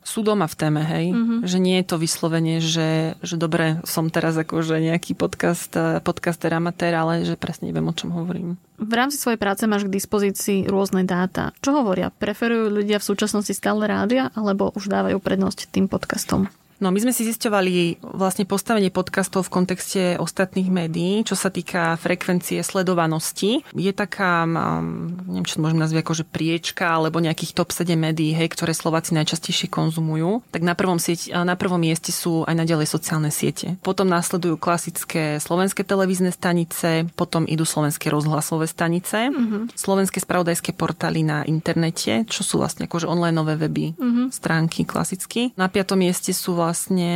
B: sú doma v téme, hej. Mm-hmm. Že nie je to vyslovene, že, že dobre, som teraz akože nejaký podcast, podcaster amatér, ale že presne neviem, o čom hovorím.
C: V rámci svojej práce máš k dispozícii rôzne dáta. Čo hovoria? Preferujú ľudia v súčasnosti stále rádia, alebo už dávajú prednosť tým podcastom?
B: No my sme si zisťovali vlastne postavenie podcastov v kontexte ostatných médií, čo sa týka frekvencie sledovanosti. Je taká, neviem, čo to môžem nazvať akože priečka, alebo nejakých top 7 médií, hej, ktoré Slováci najčastejšie konzumujú. Tak na prvom, sieť, na prvom mieste sú aj naďalej sociálne siete. Potom následujú klasické slovenské televízne stanice, potom idú slovenské rozhlasové stanice, mm-hmm. slovenské spravodajské portály na internete, čo sú vlastne akože online weby, mm-hmm. stránky klasicky. Na piatom mieste sú vlastne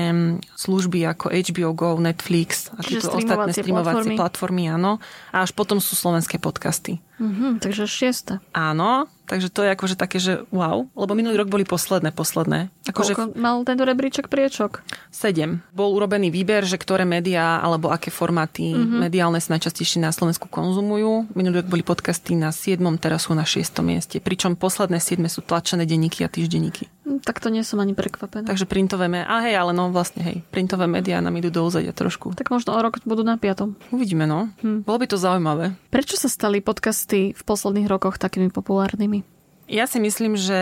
B: služby ako HBO Go, Netflix a tieto ostatné streamovacie platformy. platformy, áno. A až potom sú slovenské podcasty.
C: Mm-hmm, takže šiesta.
B: Áno, Takže to je akože také, že wow, lebo minulý rok boli posledné, posledné.
C: Akože Koľko mal tento rebríček priečok?
B: Sedem. Bol urobený výber, že ktoré médiá alebo aké formáty mm-hmm. mediálne sa najčastejšie na Slovensku konzumujú. Minulý rok boli podcasty na 7, teraz sú na 6 mieste. Pričom posledné 7 sú tlačené denníky a týždenníky.
C: Hm, tak to nie som ani prekvapená.
B: Takže printové médiá, a hej, ale no vlastne hej, printové médiá nám idú do úzadia trošku.
C: Tak možno o rok budú na piatom.
B: Uvidíme, no. Hm. Bolo by to zaujímavé.
C: Prečo sa stali podcasty v posledných rokoch takými populárnymi?
B: Ja si myslím, že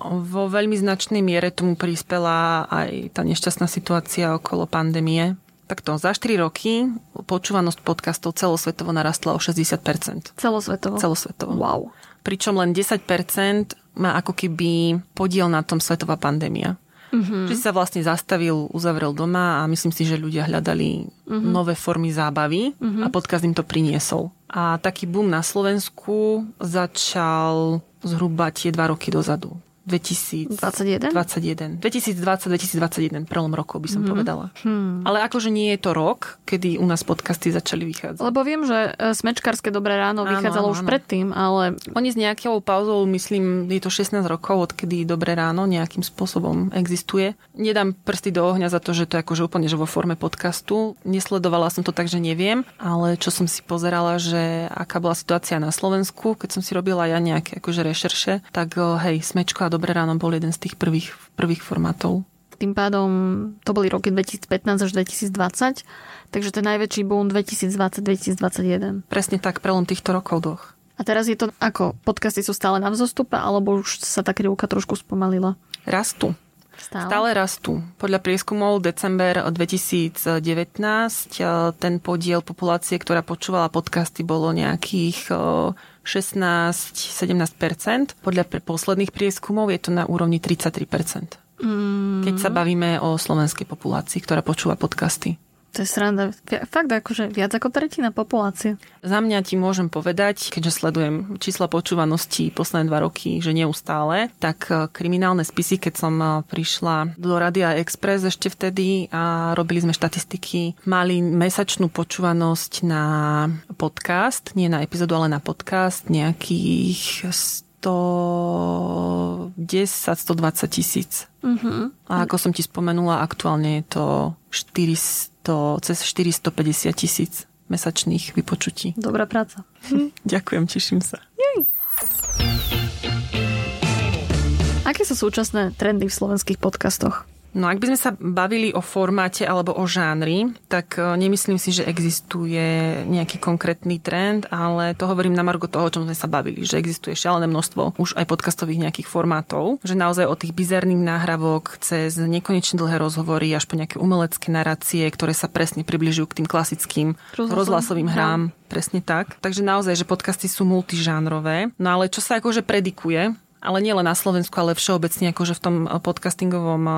B: vo veľmi značnej miere tomu prispela aj tá nešťastná situácia okolo pandémie. Takto, za 4 roky počúvanosť podcastov celosvetovo narastla o 60%.
C: Celosvetovo?
B: Celosvetovo.
C: Wow.
B: Pričom len 10% má ako keby podiel na tom svetová pandémia. Mm-hmm. Že si sa vlastne zastavil, uzavrel doma a myslím si, že ľudia hľadali mm-hmm. nové formy zábavy mm-hmm. a podcast im to priniesol. A taký boom na Slovensku začal zhruba tie dva roky dozadu. 2021? 2021. 2020-2021, prelom rokov by som mm-hmm. povedala. Hmm. Ale akože nie je to rok, kedy u nás podcasty začali vychádzať.
C: Lebo viem, že e, Smečkarské Dobré ráno áno, vychádzalo áno, už áno. predtým, ale...
B: Oni s nejakou pauzou, myslím, je to 16 rokov, odkedy Dobré ráno nejakým spôsobom existuje. Nedám prsty do ohňa za to, že to je akože úplne že vo forme podcastu. Nesledovala som to tak, že neviem, ale čo som si pozerala, že aká bola situácia na Slovensku, keď som si robila ja nejaké akože rešerše, tak hej, Smečko a Dobré ráno bol jeden z tých prvých, prvých formátov.
C: Tým pádom to boli roky 2015 až 2020, takže ten najväčší boom 2020-2021.
B: Presne tak, prelom týchto rokov dvoch.
C: A teraz je to ako? Podcasty sú stále na vzostupe, alebo už sa tá krivka trošku spomalila?
B: Rastú.
C: Stále?
B: Stále rastú. Podľa prieskumov december 2019 eh, ten podiel populácie, ktorá počúvala podcasty, bolo nejakých eh, 16-17%. Podľa posledných prieskumov je to na úrovni 33%. Mm. Keď sa bavíme o slovenskej populácii, ktorá počúva podcasty.
C: To je sranda. Fakt akože viac ako tretina populácie.
B: Za mňa ti môžem povedať, keďže sledujem čísla počúvanosti posledné dva roky, že neustále, tak e, kriminálne spisy, keď som e, prišla do Radia Express ešte vtedy a robili sme štatistiky, mali mesačnú počúvanosť na podcast, nie na epizódu, ale na podcast nejakých 110-120 tisíc. Uh-huh. A ako som ti spomenula, aktuálne je to 400, cez 450 tisíc mesačných vypočutí.
C: Dobrá práca.
B: Ďakujem, teším sa. Jej.
C: Aké sú súčasné trendy v slovenských podcastoch?
B: No ak by sme sa bavili o formáte alebo o žánri, tak e, nemyslím si, že existuje nejaký konkrétny trend, ale to hovorím na margo toho, o čom sme sa bavili, že existuje šialené množstvo už aj podcastových nejakých formátov, že naozaj od tých bizarných náhravok cez nekonečne dlhé rozhovory až po nejaké umelecké narácie, ktoré sa presne približujú k tým klasickým Rozhlasovým, rozhlasovým hrám. Presne tak. Takže naozaj, že podcasty sú multižánrové. No ale čo sa akože predikuje, ale nie len na Slovensku, ale všeobecne akože v tom eh, podcastingovom eh,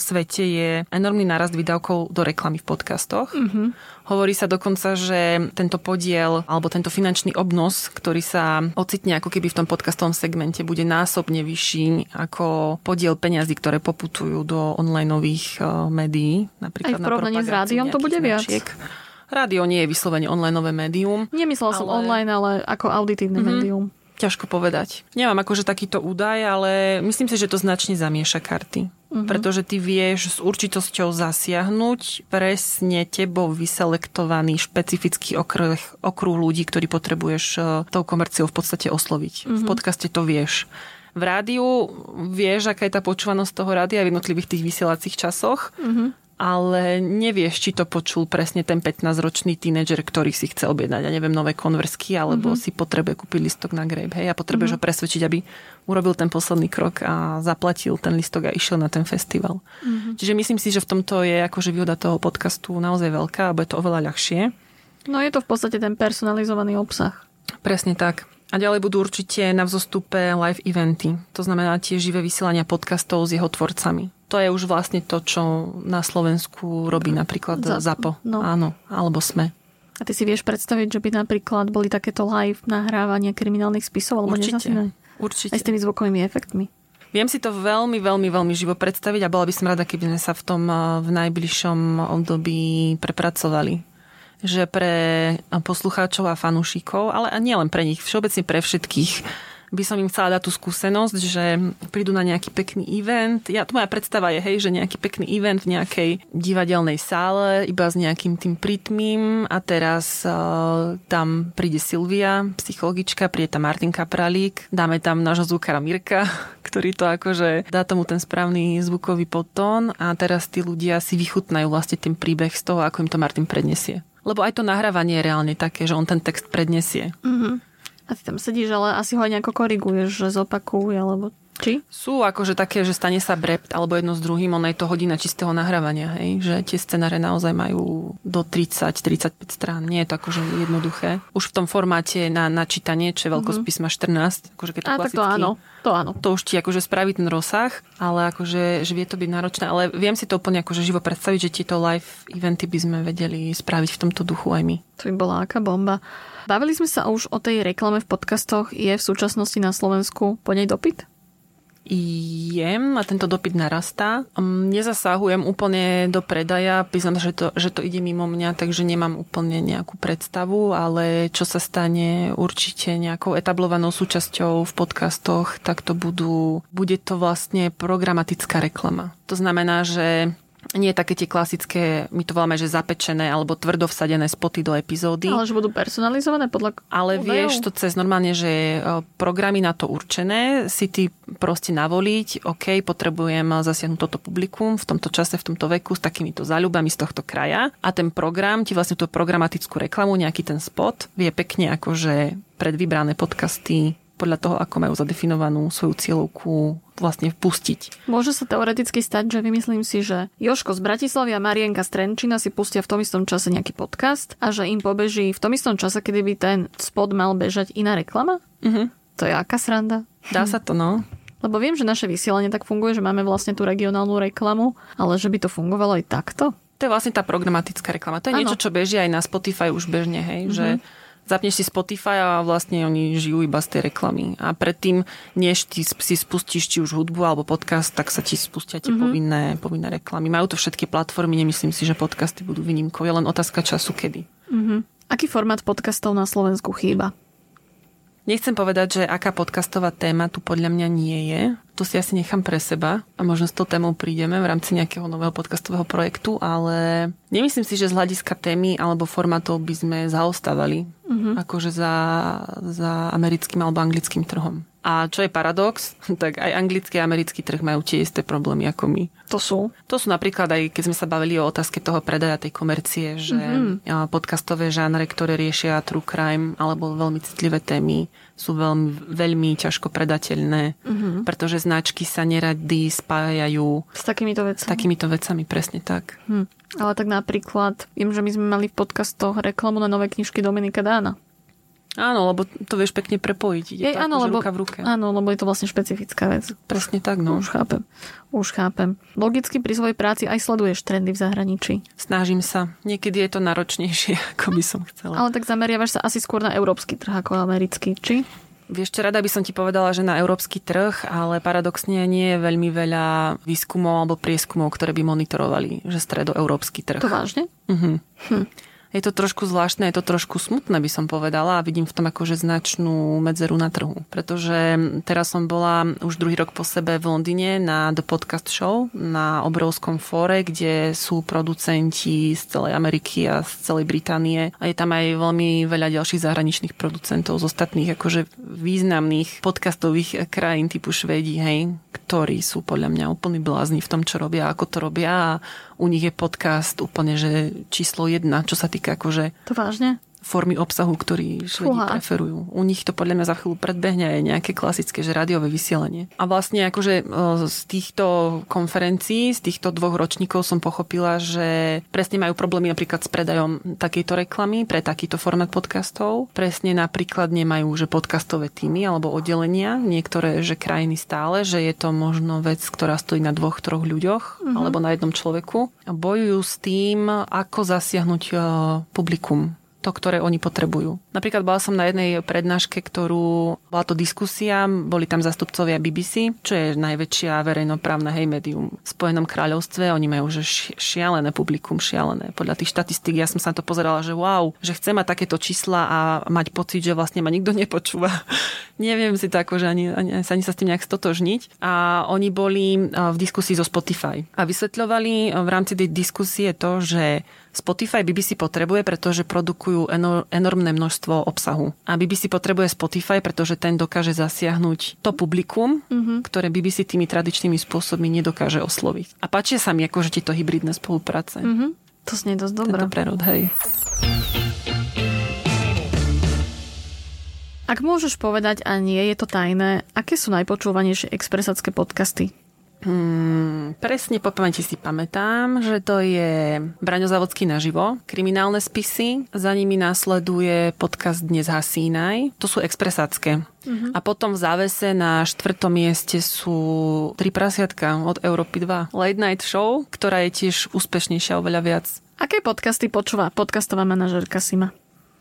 B: svete je enormný nárast výdavkov do reklamy v podcastoch. Mm-hmm. Hovorí sa dokonca, že tento podiel alebo tento finančný obnos, ktorý sa ocitne ako keby v tom podcastovom segmente, bude násobne vyšší ako podiel peňazí, ktoré poputujú do onlineových eh, médií.
C: Napríklad Aj v porovnaní s rádiom to bude značiek.
B: viac. Rádio nie je vyslovene onlineové médium.
C: Nemyslela ale... som online, ale ako auditívne mm-hmm. médium.
B: Ťažko povedať. Nemám akože takýto údaj, ale myslím si, že to značne zamieša karty. Uh-huh. Pretože ty vieš s určitosťou zasiahnuť presne tebou vyselektovaný špecifický okruh, okruh ľudí, ktorý potrebuješ e, tou komerciou v podstate osloviť. Uh-huh. V mhm. podcaste to vieš. V rádiu vieš, aká je tá počúvanosť toho rádia v jednotlivých tých vysielacích časoch. Uh-huh ale nevieš, či to počul presne ten 15-ročný tínedžer, ktorý si chce objednať, ja neviem, nové konversky, alebo mm-hmm. si potrebuje kúpiť listok na Grape, hej, a potrebuješ mm-hmm. ho presvedčiť, aby urobil ten posledný krok a zaplatil ten listok a išiel na ten festival. Mm-hmm. Čiže myslím si, že v tomto je akože výhoda toho podcastu naozaj veľká a bude to oveľa ľahšie.
C: No je to v podstate ten personalizovaný obsah.
B: Presne tak. A ďalej budú určite na vzostupe live eventy. To znamená tie živé vysielania podcastov s jeho tvorcami to je už vlastne to, čo na Slovensku robí napríklad ZAPO. ZAPO. No. Áno, alebo SME.
C: A ty si vieš predstaviť, že by napríklad boli takéto live nahrávania kriminálnych spisov? Alebo
B: Určite. Určite.
C: Aj s tými zvukovými efektmi?
B: Viem si to veľmi, veľmi, veľmi živo predstaviť a bola by som rada, keby sme sa v tom v najbližšom období prepracovali. Že pre poslucháčov a fanúšikov, ale nie len pre nich, všeobecne pre všetkých, by som im chcela dať tú skúsenosť, že prídu na nejaký pekný event. Ja, tu moja predstava je, hej, že nejaký pekný event v nejakej divadelnej sále, iba s nejakým tým pritmím a teraz uh, tam príde Silvia, psychologička, príde tam Martin Kapralík, dáme tam nášho zvukára Mirka, ktorý to akože dá tomu ten správny zvukový potón a teraz tí ľudia si vychutnajú vlastne ten príbeh z toho, ako im to Martin predniesie. Lebo aj to nahrávanie je reálne také, že on ten text predniesie. Mm-hmm.
C: A ty tam sedíš, ale asi ho aj nejako koriguješ, že zopakuj, alebo či?
B: Sú akože také, že stane sa brept alebo jedno s druhým, ono je to hodina čistého nahrávania, hej? že tie scenáre naozaj majú do 30-35 strán, nie je to akože jednoduché. Už v tom formáte na načítanie, čo je veľkosť písma 14, akože keď to A, klasicky,
C: tak to áno, to áno.
B: To už ti akože spraví ten rozsah, ale akože, že vie to byť náročné, ale viem si to úplne akože živo predstaviť, že tieto live eventy by sme vedeli spraviť v tomto duchu aj my.
C: To by bola aká bomba. Bavili sme sa už o tej reklame v podcastoch. Je v súčasnosti na Slovensku po nej dopyt?
B: jem a tento dopyt narastá. Mm, nezasahujem úplne do predaja, priznám, že to, že to ide mimo mňa, takže nemám úplne nejakú predstavu, ale čo sa stane určite nejakou etablovanou súčasťou v podcastoch, tak to budú, bude to vlastne programatická reklama. To znamená, že nie také tie klasické, my to voláme, že zapečené alebo tvrdo vsadené spoty do epizódy.
C: Ale že budú personalizované podľa
B: Ale údajov? vieš to cez normálne, že e, programy na to určené, si ty proste navoliť, OK, potrebujem zasiahnuť toto publikum v tomto čase, v tomto veku s takýmito záľubami z tohto kraja a ten program ti vlastne tú programatickú reklamu, nejaký ten spot vie pekne akože pred vybrané podcasty podľa toho, ako majú zadefinovanú svoju cieľovku vlastne vpustiť.
C: Môže sa teoreticky stať, že vymyslím si, že Joško z Bratislavy a Marienka z Trenčina si pustia v tom istom čase nejaký podcast a že im pobeží v tom istom čase, kedy by ten spot mal bežať iná reklama? Uh-huh. To je aká sranda?
B: Dá sa to, no.
C: Lebo viem, že naše vysielanie tak funguje, že máme vlastne tú regionálnu reklamu, ale že by to fungovalo aj takto?
B: To je vlastne tá programatická reklama. To je
C: Áno.
B: niečo, čo beží aj na Spotify už bežne, hej, mm-hmm. že zapneš si Spotify a vlastne oni žijú iba z tej reklamy. A predtým, než ty si spustíš či už hudbu alebo podcast, tak sa ti spustia tie mm-hmm. povinné, povinné reklamy. Majú to všetky platformy, nemyslím si, že podcasty budú výnimkou. Je len otázka času, kedy.
C: Aký formát podcastov na Slovensku chýba?
B: Nechcem povedať, že aká podcastová téma tu podľa mňa nie je. To si asi nechám pre seba a možno s tou témou prídeme v rámci nejakého nového podcastového projektu, ale nemyslím si, že z hľadiska témy alebo formátov by sme zaostávali mm-hmm. akože za, za americkým alebo anglickým trhom. A čo je paradox, tak aj anglický a americký trh majú tie isté problémy ako my.
C: To sú?
B: To sú napríklad aj, keď sme sa bavili o otázke toho predaja tej komercie, že mm-hmm. podcastové žánre, ktoré riešia true crime alebo veľmi citlivé témy, sú veľmi, veľmi ťažko predateľné, mm-hmm. pretože značky sa nerady spájajú
C: S takýmito
B: s
C: vecami?
B: takýmito vecami, presne tak.
C: Hm. Ale tak napríklad, viem, že my sme mali v podcastoch reklamu na nové knižky Dominika Dána.
B: Áno, lebo to vieš pekne prepojiť. Ide
C: Jej, áno, lebo,
B: ruka v ruke.
C: áno, lebo je to vlastne špecifická vec.
B: Presne tak, no.
C: Už chápem. Už chápem. Logicky pri svojej práci aj sleduješ trendy v zahraničí.
B: Snažím sa. Niekedy je to náročnejšie, ako by som chcela.
C: Ale tak zameriavaš sa asi skôr na európsky trh ako americký, či?
B: Vieš čo, rada by som ti povedala, že na európsky trh, ale paradoxne nie je veľmi veľa výskumov alebo prieskumov, ktoré by monitorovali, že stredoeurópsky trh.
C: To vážne?
B: Mhm.
C: Hm.
B: Je to trošku zvláštne, je to trošku smutné, by som povedala a vidím v tom akože značnú medzeru na trhu. Pretože teraz som bola už druhý rok po sebe v Londýne na The Podcast Show, na obrovskom fóre, kde sú producenti z celej Ameriky a z celej Británie a je tam aj veľmi veľa ďalších zahraničných producentov z ostatných akože významných podcastových krajín typu Švédi, hej, ktorí sú podľa mňa úplný blázni v tom, čo robia, ako to robia a u nich je podcast úplne, že číslo jedna, čo sa týka akože
C: To vážne?
B: Formy obsahu, ktorý Švedi preferujú. U nich to podľa mňa za chvíľu predbehne aj nejaké klasické, že rádiové vysielanie. A vlastne akože e, z týchto konferencií, z týchto dvoch ročníkov som pochopila, že presne majú problémy napríklad s predajom takejto reklamy pre takýto formát podcastov. Presne napríklad nemajú, že podcastové týmy alebo oddelenia, niektoré, že krajiny stále, že je to možno vec, ktorá stojí na dvoch, troch ľuďoch mm-hmm. alebo na jednom človeku. A bojujú s tým, ako zasiahnuť e, publikum to, ktoré oni potrebujú. Napríklad bola som na jednej prednáške, ktorú bola to diskusia, boli tam zastupcovia BBC, čo je najväčšia verejnoprávna hej médium v Spojenom kráľovstve. Oni majú že ši- šialené publikum, šialené. Podľa tých štatistík ja som sa na to pozerala, že wow, že chcem mať takéto čísla a mať pocit, že vlastne ma nikto nepočúva. Neviem si to akože ani, ani, ani sa s tým nejak stotožniť. A oni boli a, v diskusii zo Spotify a vysvetľovali a, v rámci tej diskusie to, že Spotify BBC potrebuje, pretože produkujú enor- enormné množstvo obsahu. A BBC potrebuje Spotify, pretože ten dokáže zasiahnuť to publikum, mm-hmm. ktoré BBC tými tradičnými spôsobmi nedokáže osloviť. A páčia sa mi akože tieto hybridné spolupráce. Mm-hmm.
C: To znie dosť dobré.
B: Tento prerod, hej.
C: Ak môžeš povedať, a nie je to tajné, aké sú najpočúvanejšie expresacké podcasty?
B: Hmm, presne po pamäti si pamätám, že to je Braňo Závodský naživo, kriminálne spisy, za nimi následuje podcast Dnes Hasínaj, to sú expresácké. Uh-huh. A potom v závese na štvrtom mieste sú Tri prasiatka od Európy 2. Late Night Show, ktorá je tiež úspešnejšia oveľa viac.
C: Aké podcasty počúva podcastová manažerka Sima?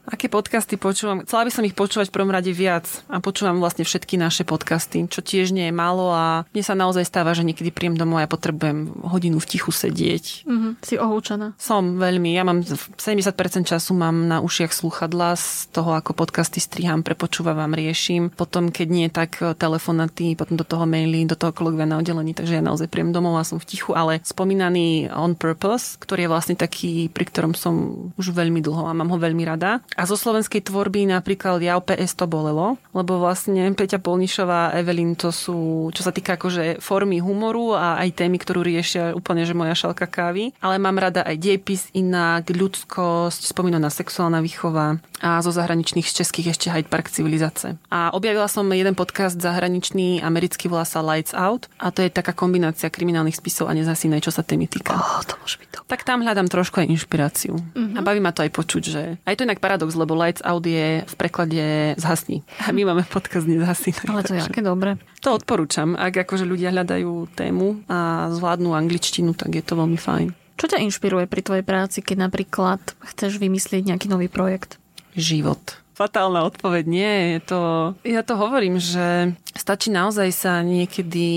B: Aké podcasty počúvam? Chcela by som ich počúvať v prvom rade viac a počúvam vlastne všetky naše podcasty, čo tiež nie je málo a mne sa naozaj stáva, že niekedy príjem domov a ja potrebujem hodinu v tichu sedieť.
C: Mhm. Si ohúčaná.
B: Som veľmi. Ja mám 70% času mám na ušiach sluchadla z toho, ako podcasty striham, prepočúvam, riešim. Potom, keď nie, tak telefonaty, potom do toho maily, do toho kolegovia na oddelení, takže ja naozaj príjem domov a som v tichu, ale spomínaný On Purpose, ktorý je vlastne taký, pri ktorom som už veľmi dlho a mám ho veľmi rada. A zo slovenskej tvorby napríklad Ja PS to bolelo, lebo vlastne Peťa Polnišová a Evelyn to sú, čo sa týka akože formy humoru a aj témy, ktorú riešia úplne, že moja šalka kávy. Ale mám rada aj diepis inak, ľudskosť, spomínaná sexuálna výchova a zo zahraničných z českých ešte Hyde Park civilizace. A objavila som jeden podcast zahraničný, americký volá sa Lights Out a to je taká kombinácia kriminálnych spisov a nezasínej, čo sa témy týka.
C: Oh, to môže byť to.
B: Tak tam hľadám trošku aj inšpiráciu.
C: Mhm.
B: A baví ma to aj počuť, že... A je to inak paradox, lebo Lights Out je v preklade zhasni. A my máme podcast nezhasni.
C: Ale to je aké dobre.
B: To odporúčam. Ak akože ľudia hľadajú tému a zvládnu angličtinu, tak je to veľmi fajn.
C: Čo ťa inšpiruje pri tvojej práci, keď napríklad chceš vymyslieť nejaký nový projekt?
B: Život fatálna odpoveď. Nie, je to... Ja to hovorím, že stačí naozaj sa niekedy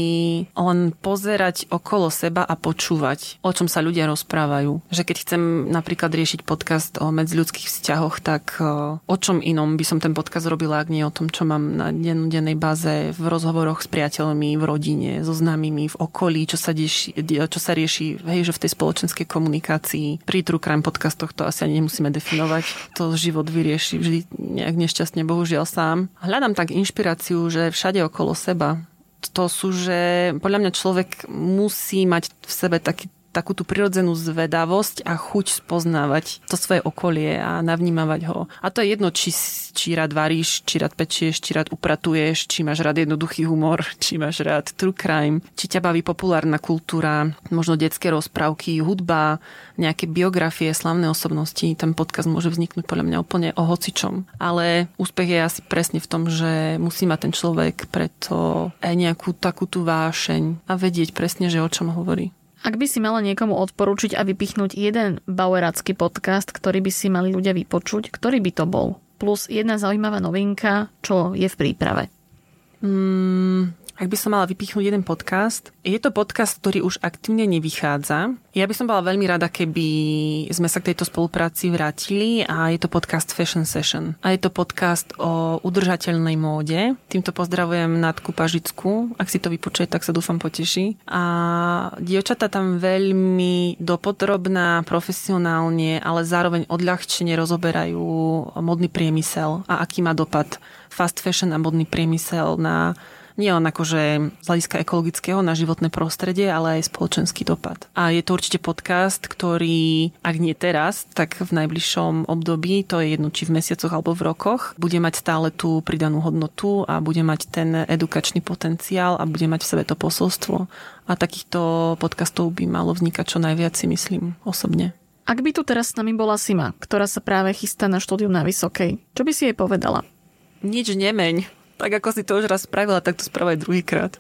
B: len pozerať okolo seba a počúvať, o čom sa ľudia rozprávajú. Že keď chcem napríklad riešiť podcast o medziľudských vzťahoch, tak o čom inom by som ten podcast robila, ak nie o tom, čo mám na dennej báze v rozhovoroch s priateľmi, v rodine, so známymi, v okolí, čo sa, dieši, čo sa rieši hej, že v tej spoločenskej komunikácii. Pri True Crime podcastoch to asi ani nemusíme definovať. To život vyrieši vždy nejak nešťastne, bohužiaľ sám. Hľadám tak inšpiráciu, že všade okolo seba. To sú, že podľa mňa človek musí mať v sebe taký takú tú prirodzenú zvedavosť a chuť spoznávať to svoje okolie a navnímavať ho. A to je jedno, či, či rád varíš, či rád pečieš, či rád upratuješ, či máš rád jednoduchý humor, či máš rád true crime, či ťa baví populárna kultúra, možno detské rozprávky, hudba, nejaké biografie, slavné osobnosti. Ten podcast môže vzniknúť podľa mňa úplne o hocičom. Ale úspech je asi presne v tom, že musí mať ten človek preto aj nejakú takú tú vášeň a vedieť presne, že o čom hovorí.
C: Ak by si mala niekomu odporúčiť a vypichnúť jeden baueracký podcast, ktorý by si mali ľudia vypočuť, ktorý by to bol? Plus jedna zaujímavá novinka, čo je v príprave.
B: Mm, ak by som mala vypichnúť jeden podcast, je to podcast, ktorý už aktívne nevychádza. Ja by som bola veľmi rada, keby sme sa k tejto spolupráci vrátili a je to podcast Fashion Session. A je to podcast o udržateľnej móde. Týmto pozdravujem Natku Pažicku. Ak si to vypočuje, tak sa dúfam poteší. A dievčata tam veľmi dopodrobná, profesionálne, ale zároveň odľahčene rozoberajú modný priemysel a aký má dopad fast fashion a modný priemysel na nie len akože z hľadiska ekologického na životné prostredie, ale aj spoločenský dopad. A je to určite podcast, ktorý, ak nie teraz, tak v najbližšom období, to je jedno či v mesiacoch alebo v rokoch, bude mať stále tú pridanú hodnotu a bude mať ten edukačný potenciál a bude mať v sebe to posolstvo. A takýchto podcastov by malo vznikať čo najviac, si myslím osobne.
C: Ak by tu teraz s nami bola Sima, ktorá sa práve chystá na štúdium na Vysokej, čo by si jej povedala?
B: Nič nemeň tak ako si to už raz spravila, tak to spravaj druhýkrát.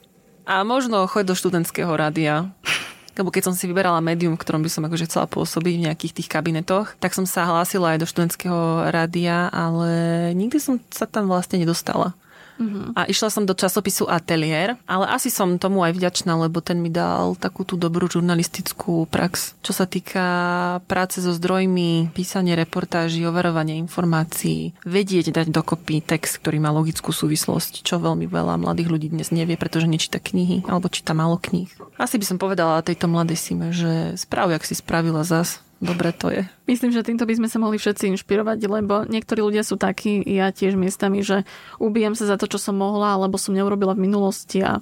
B: A možno choď do študentského rádia. Lebo keď som si vyberala médium, v ktorom by som akože chcela pôsobiť v nejakých tých kabinetoch, tak som sa hlásila aj do študentského rádia, ale nikdy som sa tam vlastne nedostala. Uh-huh. A išla som do časopisu Atelier, ale asi som tomu aj vďačná, lebo ten mi dal takú tú dobrú žurnalistickú prax, čo sa týka práce so zdrojmi, písanie reportáží, overovanie informácií, vedieť dať dokopy text, ktorý má logickú súvislosť, čo veľmi veľa mladých ľudí dnes nevie, pretože nečíta knihy alebo číta málo kníh. Asi by som povedala tejto mladej Sime, že správ, jak si spravila zas, dobre to je.
C: Myslím, že týmto by sme sa mohli všetci inšpirovať, lebo niektorí ľudia sú takí, ja tiež miestami, že ubijem sa za to, čo som mohla, alebo som neurobila v minulosti a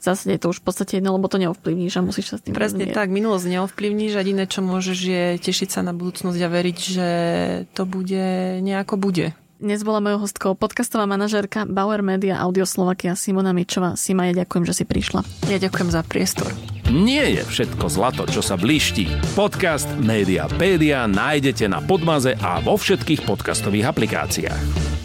C: zase je to už v podstate jedno, lebo to neovplyvníš a musíš sa s tým
B: Presne rozumieť. tak, minulosť neovplyvníš, jediné, čo môžeš je tešiť sa na budúcnosť a veriť, že to bude nejako bude.
C: Dnes bola mojou hostkou podcastová manažérka Bauer Media Audio Slovakia Simona Mičová. Sima, ja ďakujem, že si prišla.
B: Ja ďakujem za priestor.
A: Nie je všetko zlato, čo sa blíšti. Podcast Mediapédia nájdete na Podmaze a vo všetkých podcastových aplikáciách.